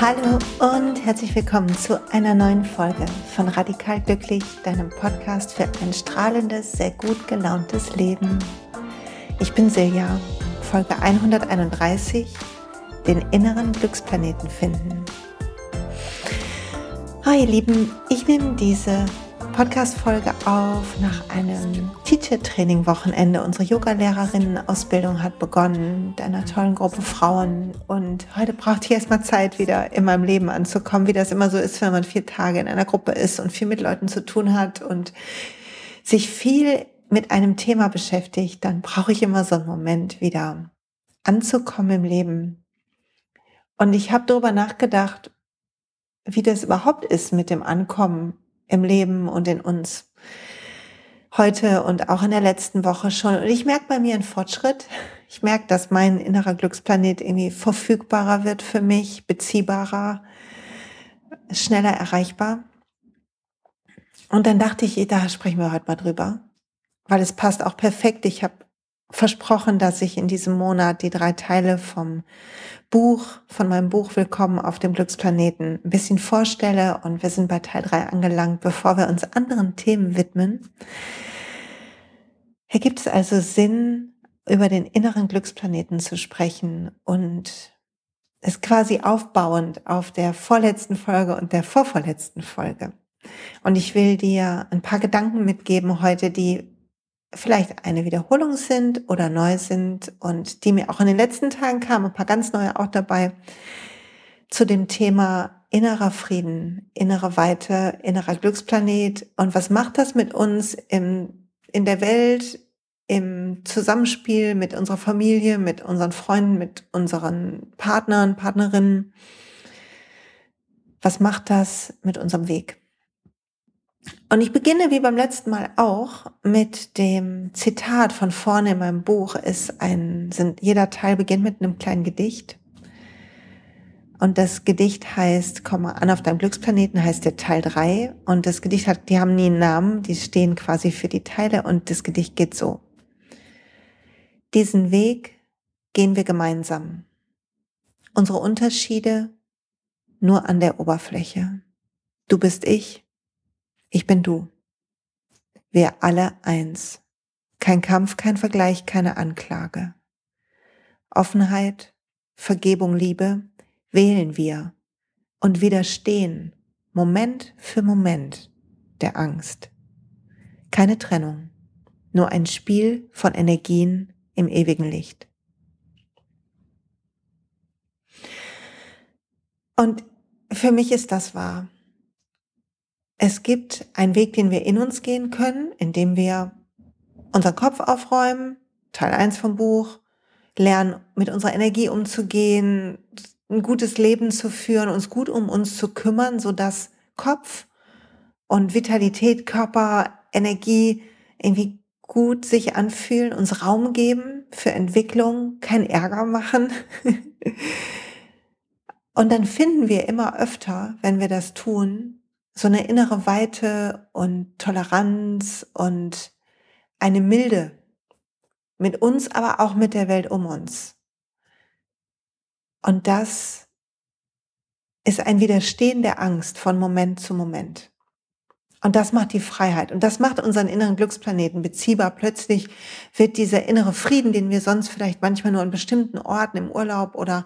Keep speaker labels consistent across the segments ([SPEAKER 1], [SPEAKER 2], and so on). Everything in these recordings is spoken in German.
[SPEAKER 1] Hallo und herzlich willkommen zu einer neuen Folge von Radikal Glücklich, deinem Podcast für ein strahlendes, sehr gut gelauntes Leben. Ich bin Silja, Folge 131, den inneren Glücksplaneten finden. Hi ihr Lieben, ich nehme diese Podcast-Folge auf nach einem Teacher-Training-Wochenende. Unsere Yoga-Lehrerinnen-Ausbildung hat begonnen mit einer tollen Gruppe Frauen. Und heute brauchte ich erstmal Zeit, wieder in meinem Leben anzukommen, wie das immer so ist, wenn man vier Tage in einer Gruppe ist und viel mit Leuten zu tun hat und sich viel mit einem Thema beschäftigt, dann brauche ich immer so einen Moment, wieder anzukommen im Leben. Und ich habe darüber nachgedacht, wie das überhaupt ist mit dem Ankommen im Leben und in uns. Heute und auch in der letzten Woche schon. Und ich merke bei mir einen Fortschritt. Ich merke, dass mein innerer Glücksplanet irgendwie verfügbarer wird für mich, beziehbarer, schneller erreichbar. Und dann dachte ich, da sprechen wir heute mal drüber, weil es passt auch perfekt. Ich habe versprochen, dass ich in diesem Monat die drei Teile vom Buch, von meinem Buch Willkommen auf dem Glücksplaneten ein bisschen vorstelle und wir sind bei Teil 3 angelangt, bevor wir uns anderen Themen widmen. Hier gibt es also Sinn, über den inneren Glücksplaneten zu sprechen und es quasi aufbauend auf der vorletzten Folge und der vorvorletzten Folge. Und ich will dir ein paar Gedanken mitgeben heute, die vielleicht eine Wiederholung sind oder neu sind und die mir auch in den letzten Tagen kamen, ein paar ganz neue auch dabei, zu dem Thema innerer Frieden, innere Weite, innerer Glücksplanet und was macht das mit uns im, in der Welt, im Zusammenspiel mit unserer Familie, mit unseren Freunden, mit unseren Partnern, Partnerinnen. Was macht das mit unserem Weg? Und ich beginne wie beim letzten Mal auch mit dem Zitat von vorne in meinem Buch. Ist ein, sind, jeder Teil beginnt mit einem kleinen Gedicht. Und das Gedicht heißt, komm mal an auf deinem Glücksplaneten, heißt der Teil 3. Und das Gedicht hat, die haben nie einen Namen, die stehen quasi für die Teile. Und das Gedicht geht so. Diesen Weg gehen wir gemeinsam. Unsere Unterschiede nur an der Oberfläche. Du bist ich, ich bin du. Wir alle eins. Kein Kampf, kein Vergleich, keine Anklage. Offenheit, Vergebung, Liebe wählen wir und widerstehen Moment für Moment der Angst. Keine Trennung, nur ein Spiel von Energien im ewigen Licht. Und für mich ist das wahr. Es gibt einen Weg, den wir in uns gehen können, indem wir unseren Kopf aufräumen, Teil 1 vom Buch, lernen, mit unserer Energie umzugehen, ein gutes Leben zu führen, uns gut um uns zu kümmern, so dass Kopf und Vitalität, Körper, Energie irgendwie gut sich anfühlen, uns Raum geben für Entwicklung, kein Ärger machen. und dann finden wir immer öfter, wenn wir das tun, so eine innere Weite und Toleranz und eine Milde mit uns, aber auch mit der Welt um uns. Und das ist ein Widerstehen der Angst von Moment zu Moment. Und das macht die Freiheit. Und das macht unseren inneren Glücksplaneten beziehbar. Plötzlich wird dieser innere Frieden, den wir sonst vielleicht manchmal nur an bestimmten Orten im Urlaub oder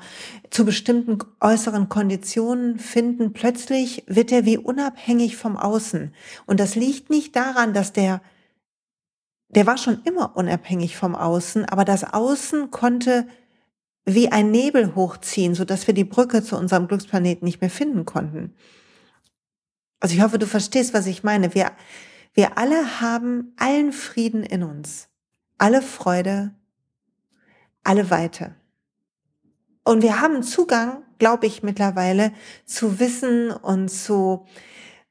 [SPEAKER 1] zu bestimmten äußeren Konditionen finden, plötzlich wird er wie unabhängig vom Außen. Und das liegt nicht daran, dass der, der war schon immer unabhängig vom Außen, aber das Außen konnte wie ein Nebel hochziehen, so dass wir die Brücke zu unserem Glücksplaneten nicht mehr finden konnten. Also ich hoffe, du verstehst, was ich meine. Wir, wir alle haben allen Frieden in uns, alle Freude, alle Weite. Und wir haben Zugang, glaube ich, mittlerweile zu Wissen und zu,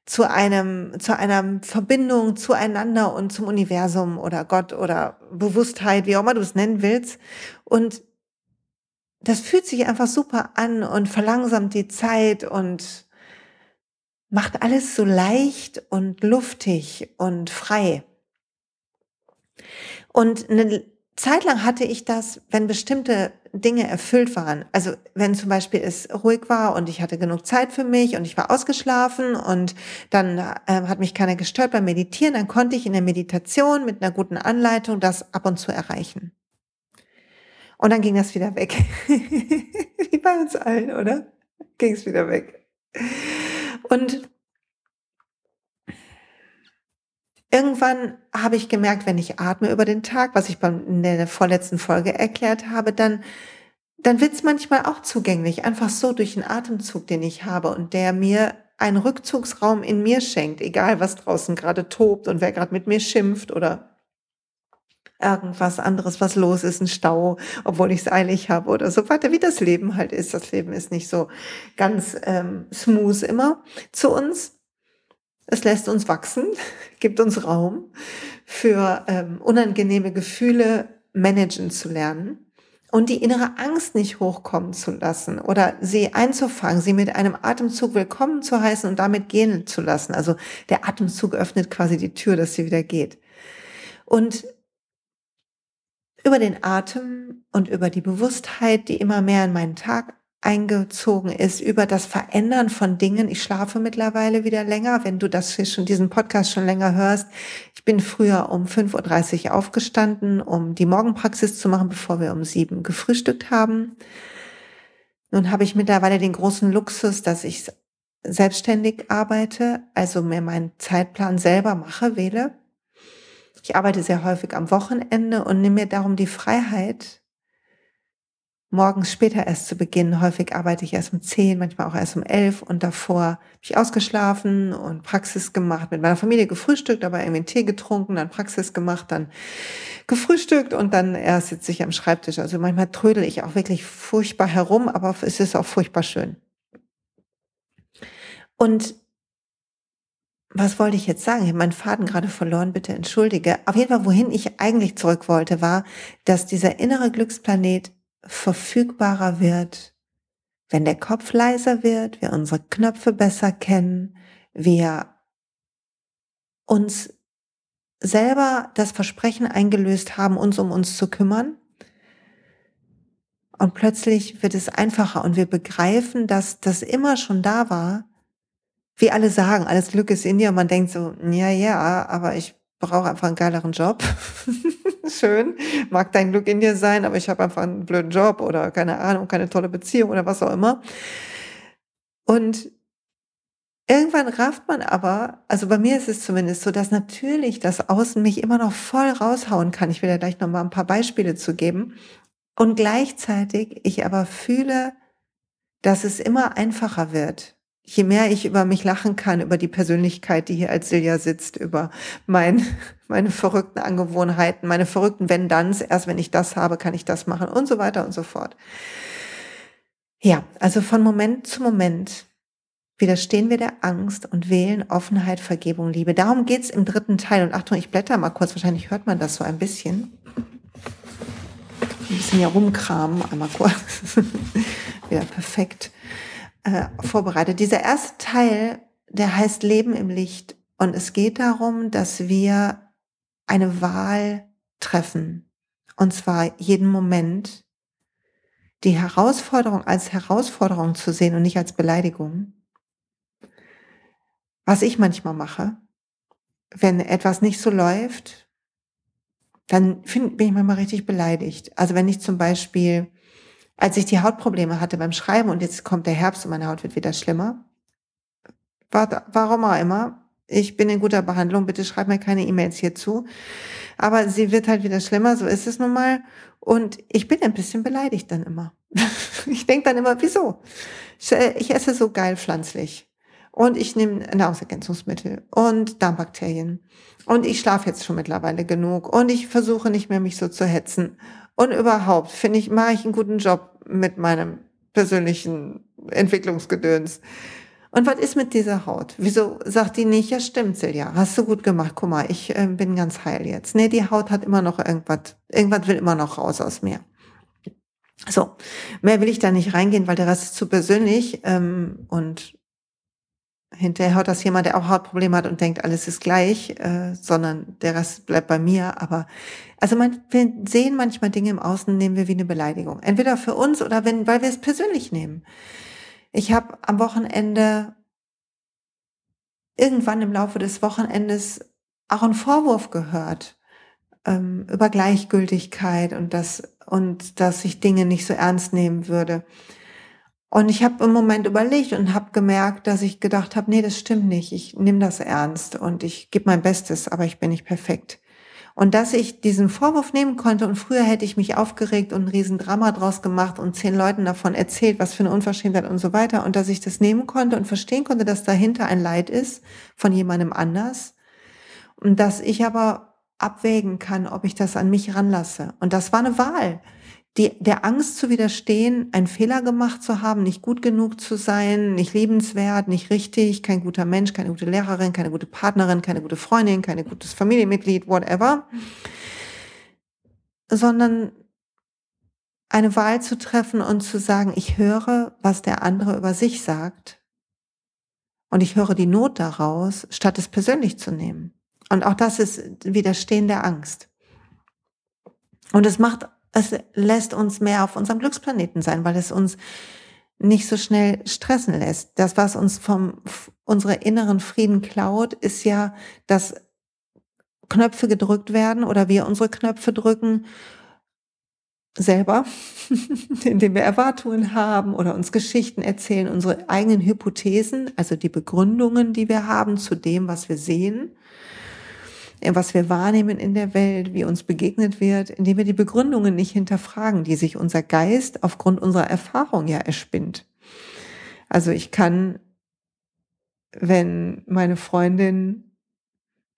[SPEAKER 1] zu einem, zu einer Verbindung zueinander und zum Universum oder Gott oder Bewusstheit, wie auch immer du es nennen willst. Und das fühlt sich einfach super an und verlangsamt die Zeit und macht alles so leicht und luftig und frei. Und eine Zeit lang hatte ich das, wenn bestimmte Dinge erfüllt waren. Also wenn zum Beispiel es ruhig war und ich hatte genug Zeit für mich und ich war ausgeschlafen und dann äh, hat mich keiner gestört beim Meditieren, dann konnte ich in der Meditation mit einer guten Anleitung das ab und zu erreichen. Und dann ging das wieder weg. Wie bei uns allen, oder? Ging es wieder weg. Und irgendwann habe ich gemerkt, wenn ich atme über den Tag, was ich in der vorletzten Folge erklärt habe, dann, dann wird es manchmal auch zugänglich, einfach so durch den Atemzug, den ich habe und der mir einen Rückzugsraum in mir schenkt, egal was draußen gerade tobt und wer gerade mit mir schimpft oder irgendwas anderes, was los ist, ein Stau, obwohl ich es eilig habe oder so weiter, wie das Leben halt ist. Das Leben ist nicht so ganz ähm, smooth immer zu uns. Es lässt uns wachsen, gibt uns Raum für ähm, unangenehme Gefühle managen zu lernen und die innere Angst nicht hochkommen zu lassen oder sie einzufangen, sie mit einem Atemzug willkommen zu heißen und damit gehen zu lassen. Also der Atemzug öffnet quasi die Tür, dass sie wieder geht. Und über den Atem und über die Bewusstheit, die immer mehr in meinen Tag eingezogen ist, über das Verändern von Dingen. Ich schlafe mittlerweile wieder länger, wenn du das hier schon, diesen Podcast schon länger hörst. Ich bin früher um 5.30 Uhr aufgestanden, um die Morgenpraxis zu machen, bevor wir um sieben gefrühstückt haben. Nun habe ich mittlerweile den großen Luxus, dass ich selbstständig arbeite, also mir meinen Zeitplan selber mache, wähle. Ich arbeite sehr häufig am Wochenende und nehme mir darum die Freiheit, morgens später erst zu beginnen. Häufig arbeite ich erst um zehn, manchmal auch erst um elf und davor habe ich ausgeschlafen und Praxis gemacht, mit meiner Familie gefrühstückt, aber irgendwie einen Tee getrunken, dann Praxis gemacht, dann gefrühstückt und dann erst sitze ich am Schreibtisch. Also manchmal trödel ich auch wirklich furchtbar herum, aber es ist auch furchtbar schön. Und was wollte ich jetzt sagen? Ich habe meinen Faden gerade verloren, bitte entschuldige. Auf jeden Fall, wohin ich eigentlich zurück wollte, war, dass dieser innere Glücksplanet verfügbarer wird, wenn der Kopf leiser wird, wir unsere Knöpfe besser kennen, wir uns selber das Versprechen eingelöst haben, uns um uns zu kümmern. Und plötzlich wird es einfacher und wir begreifen, dass das immer schon da war, wie alle sagen, alles Glück ist in dir und man denkt so, ja, ja, aber ich brauche einfach einen geileren Job. Schön, mag dein Glück in dir sein, aber ich habe einfach einen blöden Job oder keine Ahnung, keine tolle Beziehung oder was auch immer. Und irgendwann rafft man aber, also bei mir ist es zumindest so, dass natürlich das Außen mich immer noch voll raushauen kann. Ich will ja gleich noch mal ein paar Beispiele zu geben. Und gleichzeitig ich aber fühle, dass es immer einfacher wird je mehr ich über mich lachen kann, über die Persönlichkeit, die hier als Silja sitzt, über mein, meine verrückten Angewohnheiten, meine verrückten wenn danns, erst wenn ich das habe, kann ich das machen und so weiter und so fort. Ja, also von Moment zu Moment widerstehen wir der Angst und wählen Offenheit, Vergebung, Liebe. Darum geht's im dritten Teil. Und Achtung, ich blätter mal kurz, wahrscheinlich hört man das so ein bisschen. Ein bisschen rumkramen, einmal kurz. Wieder perfekt äh, vorbereitet. Dieser erste Teil, der heißt Leben im Licht. Und es geht darum, dass wir eine Wahl treffen. Und zwar jeden Moment. Die Herausforderung als Herausforderung zu sehen und nicht als Beleidigung. Was ich manchmal mache, wenn etwas nicht so läuft, dann find, bin ich manchmal richtig beleidigt. Also wenn ich zum Beispiel als ich die Hautprobleme hatte beim Schreiben und jetzt kommt der Herbst und meine Haut wird wieder schlimmer. Warum auch immer. Ich bin in guter Behandlung, bitte schreib mir keine E-Mails hierzu. Aber sie wird halt wieder schlimmer, so ist es nun mal. Und ich bin ein bisschen beleidigt dann immer. ich denke dann immer, wieso? Ich, ich esse so geil pflanzlich. Und ich nehme Nahrungsergänzungsmittel und Darmbakterien. Und ich schlafe jetzt schon mittlerweile genug. Und ich versuche nicht mehr, mich so zu hetzen. Und überhaupt, finde ich, mache ich einen guten Job mit meinem persönlichen Entwicklungsgedöns. Und was ist mit dieser Haut? Wieso sagt die nicht, ja stimmt, Silja, hast du gut gemacht, guck mal, ich äh, bin ganz heil jetzt. Nee, die Haut hat immer noch irgendwas, irgendwas will immer noch raus aus mir. So, mehr will ich da nicht reingehen, weil der Rest ist zu persönlich ähm, und hinterher hört das jemand, der auch Hautprobleme hat und denkt, alles ist gleich, äh, sondern der Rest bleibt bei mir. Aber also man, wir sehen manchmal Dinge im Außen, nehmen wir wie eine Beleidigung. Entweder für uns oder wenn, weil wir es persönlich nehmen. Ich habe am Wochenende irgendwann im Laufe des Wochenendes auch einen Vorwurf gehört ähm, über Gleichgültigkeit und das und dass ich Dinge nicht so ernst nehmen würde. Und ich habe im Moment überlegt und habe gemerkt, dass ich gedacht habe, nee, das stimmt nicht. Ich nehme das ernst und ich gebe mein Bestes, aber ich bin nicht perfekt. Und dass ich diesen Vorwurf nehmen konnte und früher hätte ich mich aufgeregt und ein Riesendrama draus gemacht und zehn Leuten davon erzählt, was für eine Unverschämtheit und so weiter. Und dass ich das nehmen konnte und verstehen konnte, dass dahinter ein Leid ist von jemandem anders. Und dass ich aber abwägen kann, ob ich das an mich ranlasse. Und das war eine Wahl die, der Angst zu widerstehen, einen Fehler gemacht zu haben, nicht gut genug zu sein, nicht liebenswert, nicht richtig, kein guter Mensch, keine gute Lehrerin, keine gute Partnerin, keine gute Freundin, kein gutes Familienmitglied, whatever, sondern eine Wahl zu treffen und zu sagen, ich höre, was der andere über sich sagt und ich höre die Not daraus, statt es persönlich zu nehmen. Und auch das ist Widerstehen der Angst. Und es macht es lässt uns mehr auf unserem Glücksplaneten sein, weil es uns nicht so schnell stressen lässt. Das, was uns vom unsere inneren Frieden klaut, ist ja, dass Knöpfe gedrückt werden oder wir unsere Knöpfe drücken selber, indem wir Erwartungen haben oder uns Geschichten erzählen, unsere eigenen Hypothesen, also die Begründungen, die wir haben zu dem, was wir sehen was wir wahrnehmen in der Welt, wie uns begegnet wird, indem wir die Begründungen nicht hinterfragen, die sich unser Geist aufgrund unserer Erfahrung ja erspinnt. Also ich kann, wenn meine Freundin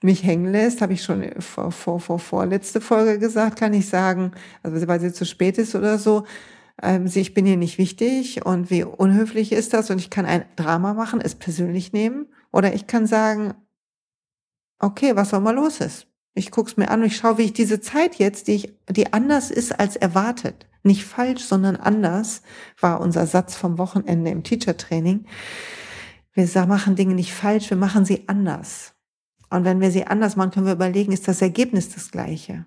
[SPEAKER 1] mich hängen lässt, habe ich schon vor, vor, vor, vor letzte Folge gesagt, kann ich sagen, also weil sie zu spät ist oder so, ähm, sie, ich bin hier nicht wichtig und wie unhöflich ist das und ich kann ein Drama machen, es persönlich nehmen oder ich kann sagen, okay, was auch mal los ist. Ich guck's mir an und ich schaue, wie ich diese Zeit jetzt, die ich, die anders ist als erwartet, nicht falsch, sondern anders, war unser Satz vom Wochenende im Teacher Training. Wir machen Dinge nicht falsch, wir machen sie anders. Und wenn wir sie anders machen, können wir überlegen, ist das Ergebnis das gleiche?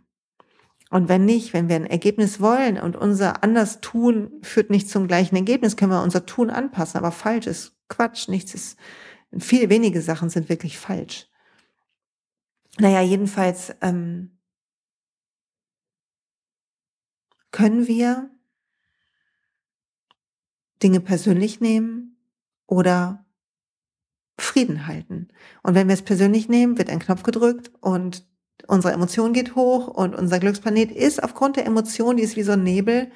[SPEAKER 1] Und wenn nicht, wenn wir ein Ergebnis wollen und unser anders tun führt nicht zum gleichen Ergebnis, können wir unser Tun anpassen. Aber falsch ist Quatsch, nichts ist, viele wenige Sachen sind wirklich falsch. Naja, jedenfalls ähm, können wir Dinge persönlich nehmen oder Frieden halten. Und wenn wir es persönlich nehmen, wird ein Knopf gedrückt und unsere Emotion geht hoch und unser Glücksplanet ist aufgrund der Emotion, die ist wie so ein Nebel,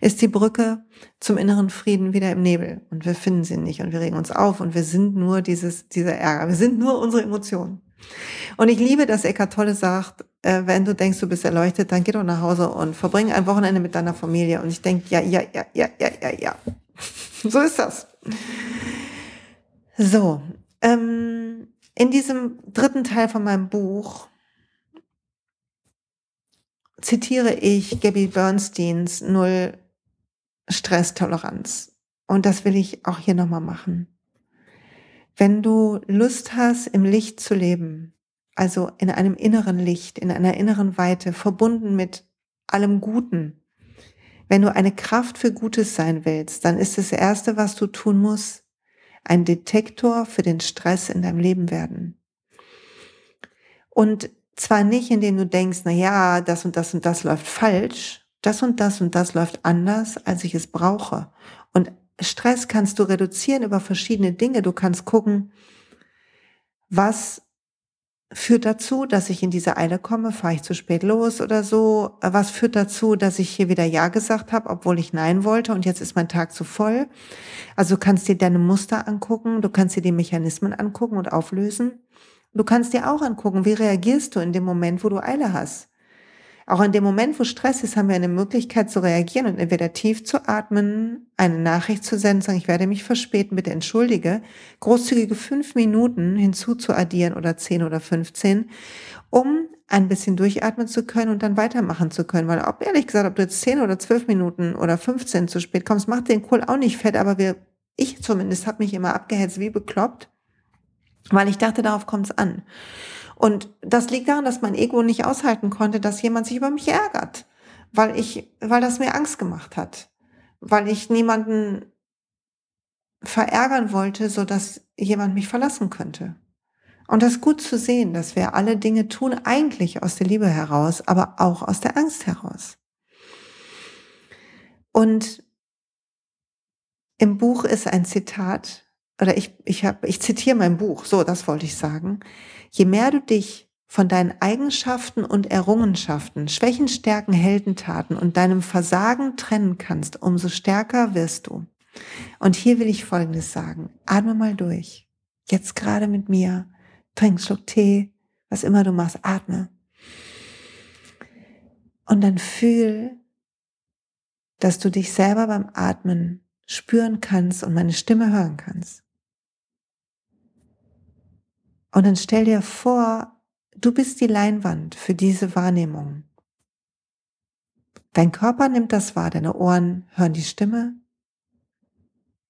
[SPEAKER 1] ist die Brücke zum inneren Frieden wieder im Nebel. Und wir finden sie nicht und wir regen uns auf und wir sind nur dieses, dieser Ärger. Wir sind nur unsere Emotionen. Und ich liebe, dass Eckart Tolle sagt, äh, wenn du denkst, du bist erleuchtet, dann geh doch nach Hause und verbring ein Wochenende mit deiner Familie. Und ich denke, ja, ja, ja, ja, ja, ja, ja. so ist das. So, ähm, in diesem dritten Teil von meinem Buch zitiere ich Gabby Bernsteins Null Stresstoleranz. Und das will ich auch hier nochmal machen. Wenn du Lust hast, im Licht zu leben, also in einem inneren Licht, in einer inneren Weite, verbunden mit allem Guten, wenn du eine Kraft für Gutes sein willst, dann ist das Erste, was du tun musst, ein Detektor für den Stress in deinem Leben werden. Und zwar nicht, indem du denkst, na ja, das und das und das läuft falsch, das und das und das läuft anders, als ich es brauche. Und Stress kannst du reduzieren über verschiedene Dinge. Du kannst gucken, was führt dazu, dass ich in diese Eile komme, fahre ich zu spät los oder so. Was führt dazu, dass ich hier wieder Ja gesagt habe, obwohl ich Nein wollte und jetzt ist mein Tag zu voll. Also du kannst dir deine Muster angucken, du kannst dir die Mechanismen angucken und auflösen. Du kannst dir auch angucken, wie reagierst du in dem Moment, wo du Eile hast. Auch in dem Moment, wo Stress ist, haben wir eine Möglichkeit zu reagieren und entweder tief zu atmen, eine Nachricht zu senden, sagen, ich werde mich verspäten, bitte entschuldige, großzügige fünf Minuten hinzuzuaddieren oder zehn oder fünfzehn, um ein bisschen durchatmen zu können und dann weitermachen zu können. Weil ob ehrlich gesagt, ob du jetzt zehn oder zwölf Minuten oder 15 zu spät kommst, macht den Kohl auch nicht fett, aber wir, ich zumindest, habe mich immer abgehetzt wie bekloppt weil ich dachte, darauf kommt es an. Und das liegt daran, dass mein Ego nicht aushalten konnte, dass jemand sich über mich ärgert, weil ich, weil das mir Angst gemacht hat, weil ich niemanden verärgern wollte, so dass jemand mich verlassen könnte. Und das ist gut zu sehen, dass wir alle Dinge tun, eigentlich aus der Liebe heraus, aber auch aus der Angst heraus. Und im Buch ist ein Zitat, oder ich, ich, hab, ich zitiere mein Buch, so, das wollte ich sagen. Je mehr du dich von deinen Eigenschaften und Errungenschaften, Schwächen, Stärken, Heldentaten und deinem Versagen trennen kannst, umso stärker wirst du. Und hier will ich Folgendes sagen. Atme mal durch. Jetzt gerade mit mir. Trink Schluck Tee, was immer du machst, atme. Und dann fühl, dass du dich selber beim Atmen spüren kannst und meine Stimme hören kannst. Und dann stell dir vor, du bist die Leinwand für diese Wahrnehmung. Dein Körper nimmt das wahr, deine Ohren hören die Stimme,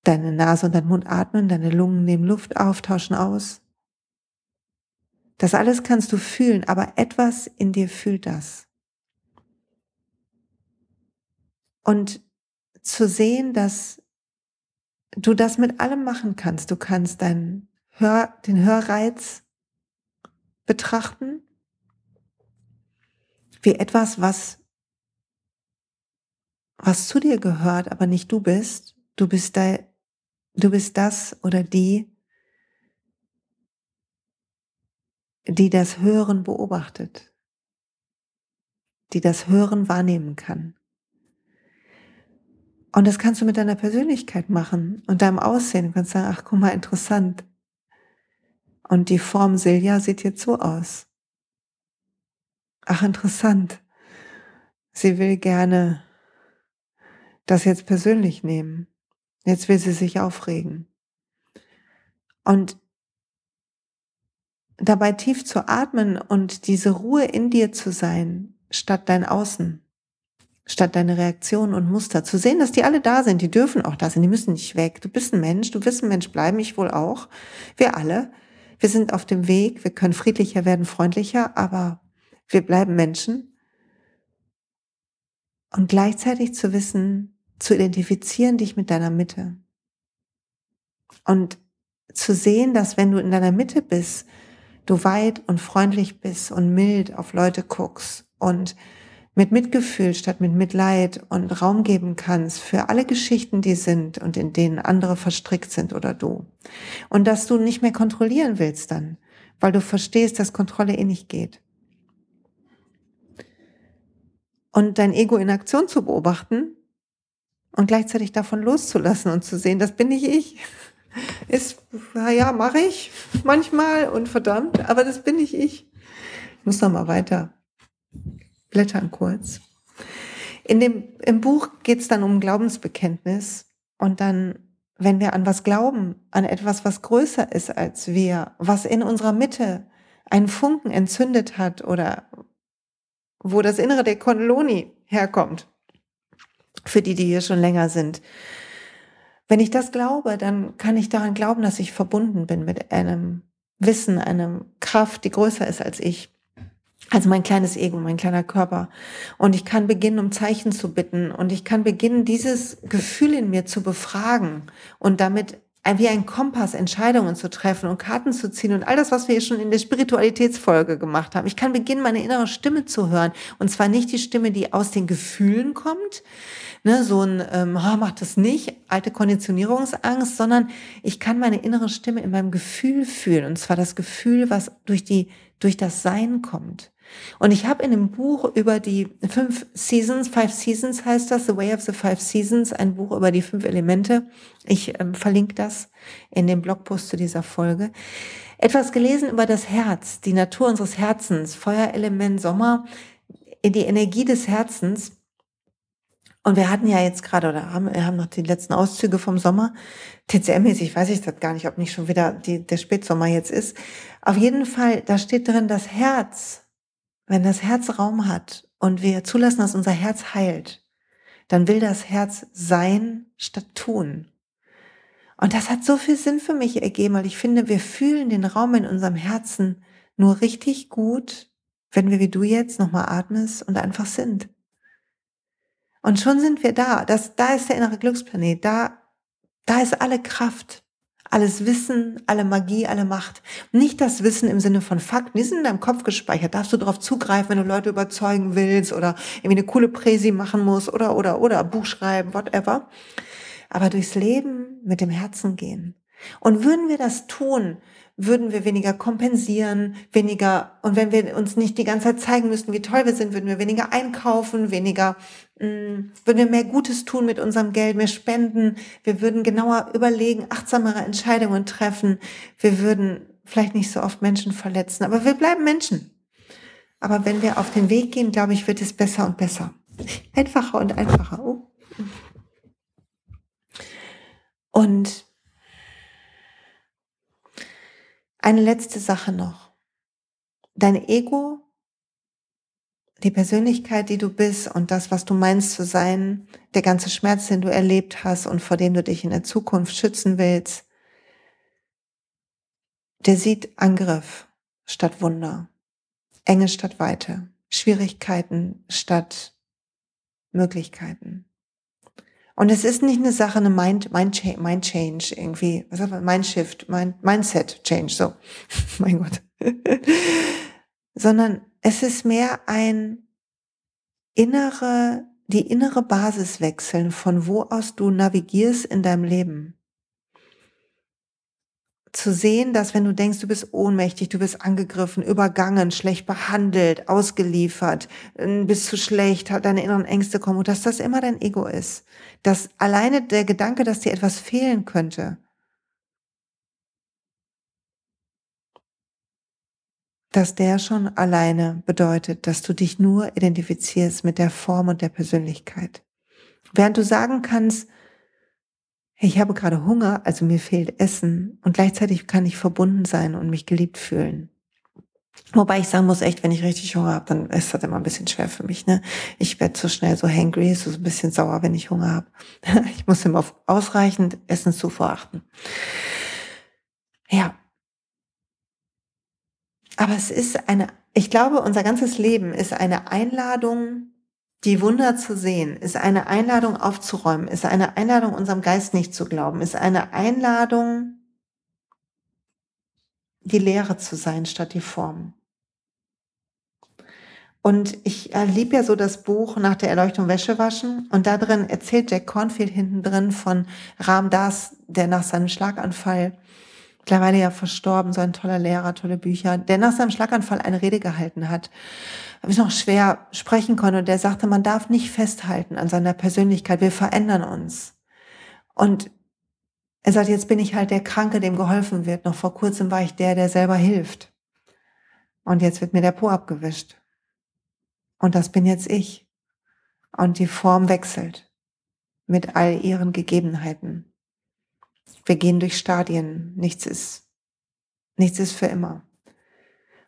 [SPEAKER 1] deine Nase und dein Mund atmen, deine Lungen nehmen Luft auf, tauschen aus. Das alles kannst du fühlen, aber etwas in dir fühlt das. Und zu sehen, dass du das mit allem machen kannst. Du kannst dein Hör, den Hörreiz betrachten, wie etwas, was, was zu dir gehört, aber nicht du bist. Du bist da, du bist das oder die, die das Hören beobachtet, die das Hören wahrnehmen kann. Und das kannst du mit deiner Persönlichkeit machen und deinem Aussehen. Du kannst sagen, ach, guck mal, interessant. Und die Form Silja sieht jetzt so aus. Ach, interessant. Sie will gerne das jetzt persönlich nehmen. Jetzt will sie sich aufregen. Und dabei tief zu atmen und diese Ruhe in dir zu sein, statt dein Außen, statt deine Reaktionen und Muster, zu sehen, dass die alle da sind, die dürfen auch da sein, die müssen nicht weg. Du bist ein Mensch, du wirst ein Mensch bleiben, ich wohl auch, wir alle. Wir sind auf dem Weg, wir können friedlicher werden, freundlicher, aber wir bleiben Menschen. Und gleichzeitig zu wissen, zu identifizieren dich mit deiner Mitte. Und zu sehen, dass wenn du in deiner Mitte bist, du weit und freundlich bist und mild auf Leute guckst und mit Mitgefühl statt mit Mitleid und Raum geben kannst für alle Geschichten, die sind und in denen andere verstrickt sind oder du. Und dass du nicht mehr kontrollieren willst dann, weil du verstehst, dass Kontrolle eh nicht geht. Und dein Ego in Aktion zu beobachten und gleichzeitig davon loszulassen und zu sehen, das bin nicht ich. Ist, ja, mache ich manchmal und verdammt, aber das bin nicht ich. Ich muss noch mal weiter blättern kurz. In dem, Im Buch geht es dann um Glaubensbekenntnis und dann, wenn wir an was glauben, an etwas, was größer ist als wir, was in unserer Mitte einen Funken entzündet hat oder wo das Innere der Kondoloni herkommt, für die, die hier schon länger sind. Wenn ich das glaube, dann kann ich daran glauben, dass ich verbunden bin mit einem Wissen, einem Kraft, die größer ist als ich. Also mein kleines Ego, mein kleiner Körper. Und ich kann beginnen, um Zeichen zu bitten. Und ich kann beginnen, dieses Gefühl in mir zu befragen und damit wie ein Kompass Entscheidungen zu treffen und Karten zu ziehen und all das, was wir hier schon in der Spiritualitätsfolge gemacht haben. Ich kann beginnen, meine innere Stimme zu hören. Und zwar nicht die Stimme, die aus den Gefühlen kommt, ne, so ein, ähm, oh, mach das nicht, alte Konditionierungsangst, sondern ich kann meine innere Stimme in meinem Gefühl fühlen. Und zwar das Gefühl, was durch die, durch das Sein kommt. Und ich habe in dem Buch über die fünf Seasons, Five Seasons heißt das, The Way of the Five Seasons, ein Buch über die fünf Elemente. Ich ähm, verlinke das in dem Blogpost zu dieser Folge. Etwas gelesen über das Herz, die Natur unseres Herzens, Feuerelement, Sommer, die Energie des Herzens. Und wir hatten ja jetzt gerade, oder haben, haben noch die letzten Auszüge vom Sommer. TCM-mäßig weiß ich das gar nicht, ob nicht schon wieder die, der Spätsommer jetzt ist. Auf jeden Fall, da steht drin, das Herz wenn das Herz Raum hat und wir zulassen, dass unser Herz heilt, dann will das Herz sein statt tun. Und das hat so viel Sinn für mich ergeben, weil ich finde, wir fühlen den Raum in unserem Herzen nur richtig gut, wenn wir wie du jetzt nochmal atmest und einfach sind. Und schon sind wir da. Das, da ist der innere Glücksplanet. Da, da ist alle Kraft, alles Wissen, alle Magie, alle Macht. Nicht das Wissen im Sinne von Fakten, die sind in deinem Kopf gespeichert. Darfst du darauf zugreifen, wenn du Leute überzeugen willst oder irgendwie eine coole Präsi machen musst oder, oder, oder Buch schreiben, whatever. Aber durchs Leben mit dem Herzen gehen. Und würden wir das tun, würden wir weniger kompensieren, weniger, und wenn wir uns nicht die ganze Zeit zeigen müssten, wie toll wir sind, würden wir weniger einkaufen, weniger, würden wir mehr Gutes tun mit unserem Geld, mehr spenden, wir würden genauer überlegen, achtsamere Entscheidungen treffen, wir würden vielleicht nicht so oft Menschen verletzen, aber wir bleiben Menschen. Aber wenn wir auf den Weg gehen, glaube ich, wird es besser und besser. Einfacher und einfacher. Oh. Und Eine letzte Sache noch. Dein Ego, die Persönlichkeit, die du bist und das, was du meinst zu sein, der ganze Schmerz, den du erlebt hast und vor dem du dich in der Zukunft schützen willst, der sieht Angriff statt Wunder, Enge statt Weite, Schwierigkeiten statt Möglichkeiten. Und es ist nicht eine Sache, eine Mind, Mind, Mind Change irgendwie, was sagt man, Mind Shift, Mind, Mindset Change, so, mein Gott. Sondern es ist mehr ein innere, die innere Basis wechseln, von wo aus du navigierst in deinem Leben zu sehen, dass wenn du denkst, du bist ohnmächtig, du bist angegriffen, übergangen, schlecht behandelt, ausgeliefert, bist zu schlecht, deine inneren Ängste kommen und dass das immer dein Ego ist. Dass alleine der Gedanke, dass dir etwas fehlen könnte, dass der schon alleine bedeutet, dass du dich nur identifizierst mit der Form und der Persönlichkeit. Während du sagen kannst, ich habe gerade Hunger, also mir fehlt Essen und gleichzeitig kann ich verbunden sein und mich geliebt fühlen. Wobei ich sagen muss, echt, wenn ich richtig Hunger habe, dann ist das immer ein bisschen schwer für mich. Ne? Ich werde zu schnell so hangry, so ein bisschen sauer, wenn ich Hunger habe. Ich muss immer auf ausreichend Essenszufuhr achten. Ja. Aber es ist eine, ich glaube, unser ganzes Leben ist eine Einladung, die Wunder zu sehen, ist eine Einladung aufzuräumen, ist eine Einladung, unserem Geist nicht zu glauben, ist eine Einladung, die Lehre zu sein statt die Form. Und ich liebe ja so das Buch Nach der Erleuchtung Wäsche waschen. Und da drin erzählt Jack Cornfield hinten drin von Ram Das, der nach seinem Schlaganfall mittlerweile ja verstorben, so ein toller Lehrer, tolle Bücher, der nach seinem Schlaganfall eine Rede gehalten hat, aber ich noch schwer sprechen konnte und der sagte, man darf nicht festhalten an seiner Persönlichkeit, wir verändern uns. Und er sagt, jetzt bin ich halt der Kranke, dem geholfen wird. Noch vor kurzem war ich der, der selber hilft. Und jetzt wird mir der Po abgewischt. Und das bin jetzt ich. Und die Form wechselt mit all ihren Gegebenheiten. Wir gehen durch Stadien. Nichts ist, nichts ist für immer.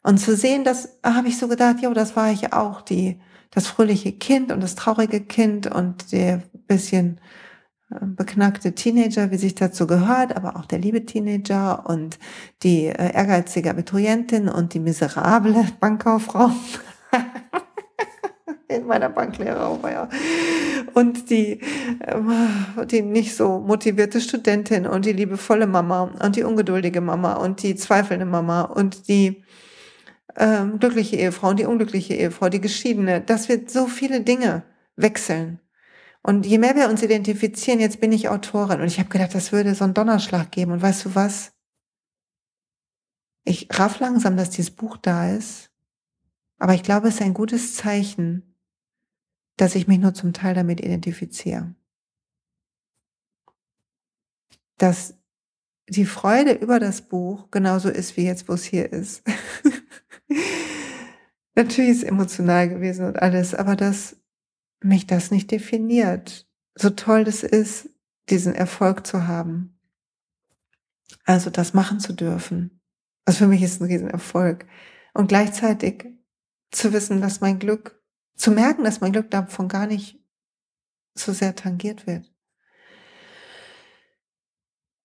[SPEAKER 1] Und zu sehen, das habe ich so gedacht, ja, das war ich auch, die, das fröhliche Kind und das traurige Kind und der bisschen äh, beknackte Teenager, wie sich dazu gehört, aber auch der liebe Teenager und die äh, ehrgeizige Abiturientin und die miserable Bankkauffrau. In meiner Banklehre war ja. Und die, äh, die nicht so motivierte Studentin und die liebevolle Mama und die ungeduldige Mama und die zweifelnde Mama und die ähm, glückliche Ehefrau und die unglückliche Ehefrau, die geschiedene, dass wir so viele Dinge wechseln. Und je mehr wir uns identifizieren, jetzt bin ich Autorin und ich habe gedacht, das würde so einen Donnerschlag geben. Und weißt du was? Ich raff langsam, dass dieses Buch da ist, aber ich glaube, es ist ein gutes Zeichen, dass ich mich nur zum Teil damit identifiziere. Dass die Freude über das Buch genauso ist wie jetzt, wo es hier ist. Natürlich ist es emotional gewesen und alles, aber dass mich das nicht definiert. So toll das ist, diesen Erfolg zu haben. Also das machen zu dürfen. Also für mich ist ein Riesenerfolg. Und gleichzeitig zu wissen, dass mein Glück zu merken, dass mein Glück davon gar nicht so sehr tangiert wird.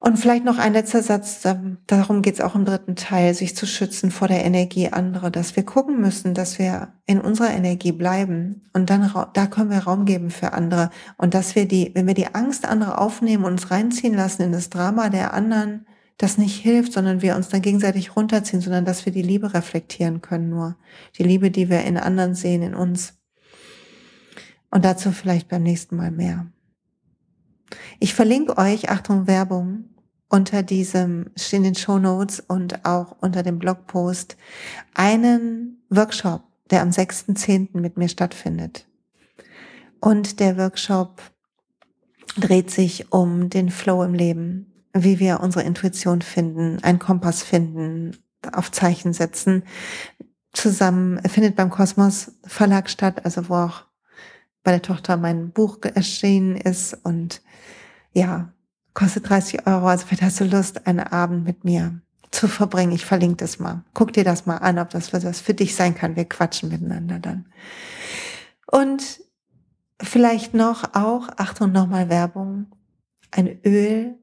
[SPEAKER 1] Und vielleicht noch ein letzter Satz, ähm, darum geht es auch im dritten Teil, sich zu schützen vor der Energie anderer, dass wir gucken müssen, dass wir in unserer Energie bleiben und dann da können wir Raum geben für andere und dass wir die, wenn wir die Angst anderer aufnehmen und uns reinziehen lassen in das Drama der anderen, das nicht hilft, sondern wir uns dann gegenseitig runterziehen, sondern dass wir die Liebe reflektieren können nur. Die Liebe, die wir in anderen sehen, in uns. Und dazu vielleicht beim nächsten Mal mehr. Ich verlinke euch, Achtung, Werbung, unter diesem, in den Show Notes und auch unter dem Blogpost einen Workshop, der am 6.10. mit mir stattfindet. Und der Workshop dreht sich um den Flow im Leben, wie wir unsere Intuition finden, einen Kompass finden, auf Zeichen setzen. Zusammen findet beim Kosmos Verlag statt, also wo auch bei der Tochter mein Buch erschienen ist und ja, Kostet 30 Euro, also vielleicht hast du Lust, einen Abend mit mir zu verbringen. Ich verlinke das mal. Guck dir das mal an, ob das was für dich sein kann. Wir quatschen miteinander dann. Und vielleicht noch auch, Achtung, nochmal Werbung, ein Öl,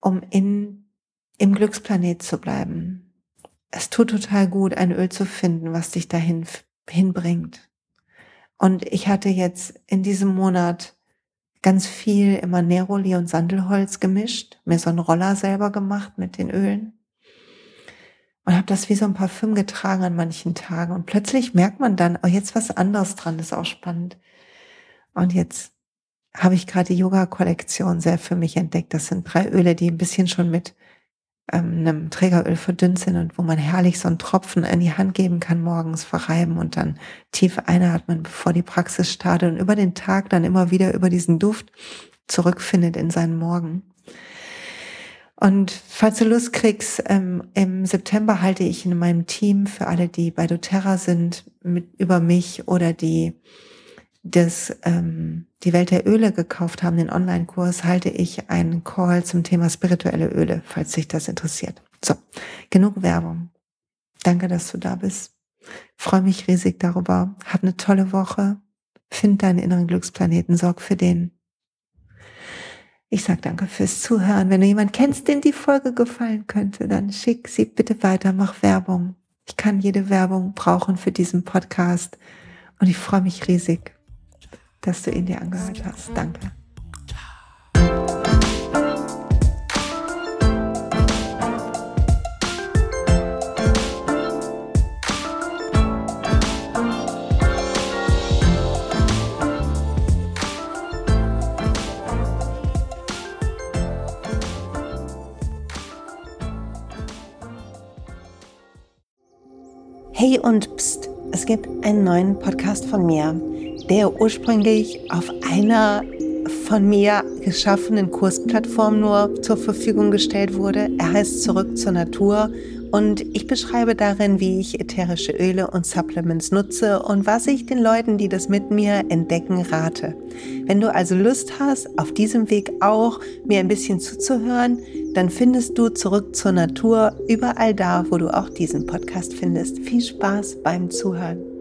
[SPEAKER 1] um in, im Glücksplanet zu bleiben. Es tut total gut, ein Öl zu finden, was dich dahin hinbringt. Und ich hatte jetzt in diesem Monat ganz viel immer Neroli und Sandelholz gemischt, mir so einen Roller selber gemacht mit den Ölen und habe das wie so ein Parfüm getragen an manchen Tagen und plötzlich merkt man dann, oh jetzt was anderes dran, das ist auch spannend. Und jetzt habe ich gerade die Yoga-Kollektion sehr für mich entdeckt. Das sind drei Öle, die ein bisschen schon mit ähm, einem Trägeröl verdünnt sind und wo man herrlich so einen Tropfen in die Hand geben kann, morgens verreiben und dann tief einatmen, bevor die Praxis startet und über den Tag dann immer wieder über diesen Duft zurückfindet in seinen Morgen. Und falls du Lust kriegst, ähm, im September halte ich in meinem Team für alle, die bei doTERRA sind, mit, über mich oder die das, ähm, die Welt der Öle gekauft haben, den Online-Kurs, halte ich einen Call zum Thema spirituelle Öle, falls sich das interessiert. So, genug Werbung. Danke, dass du da bist. Freue mich riesig darüber. Hab eine tolle Woche. Find deinen inneren Glücksplaneten, sorg für den. Ich sag danke fürs Zuhören. Wenn du jemanden kennst, dem die Folge gefallen könnte, dann schick sie bitte weiter, mach Werbung. Ich kann jede Werbung brauchen für diesen Podcast und ich freue mich riesig dass du ihn dir angehört hast. Danke. Hey und pst, es gibt einen neuen Podcast von mir der ursprünglich auf einer von mir geschaffenen Kursplattform nur zur Verfügung gestellt wurde. Er heißt Zurück zur Natur und ich beschreibe darin, wie ich ätherische Öle und Supplements nutze und was ich den Leuten, die das mit mir entdecken, rate. Wenn du also Lust hast, auf diesem Weg auch mir ein bisschen zuzuhören, dann findest du Zurück zur Natur überall da, wo du auch diesen Podcast findest. Viel Spaß beim Zuhören.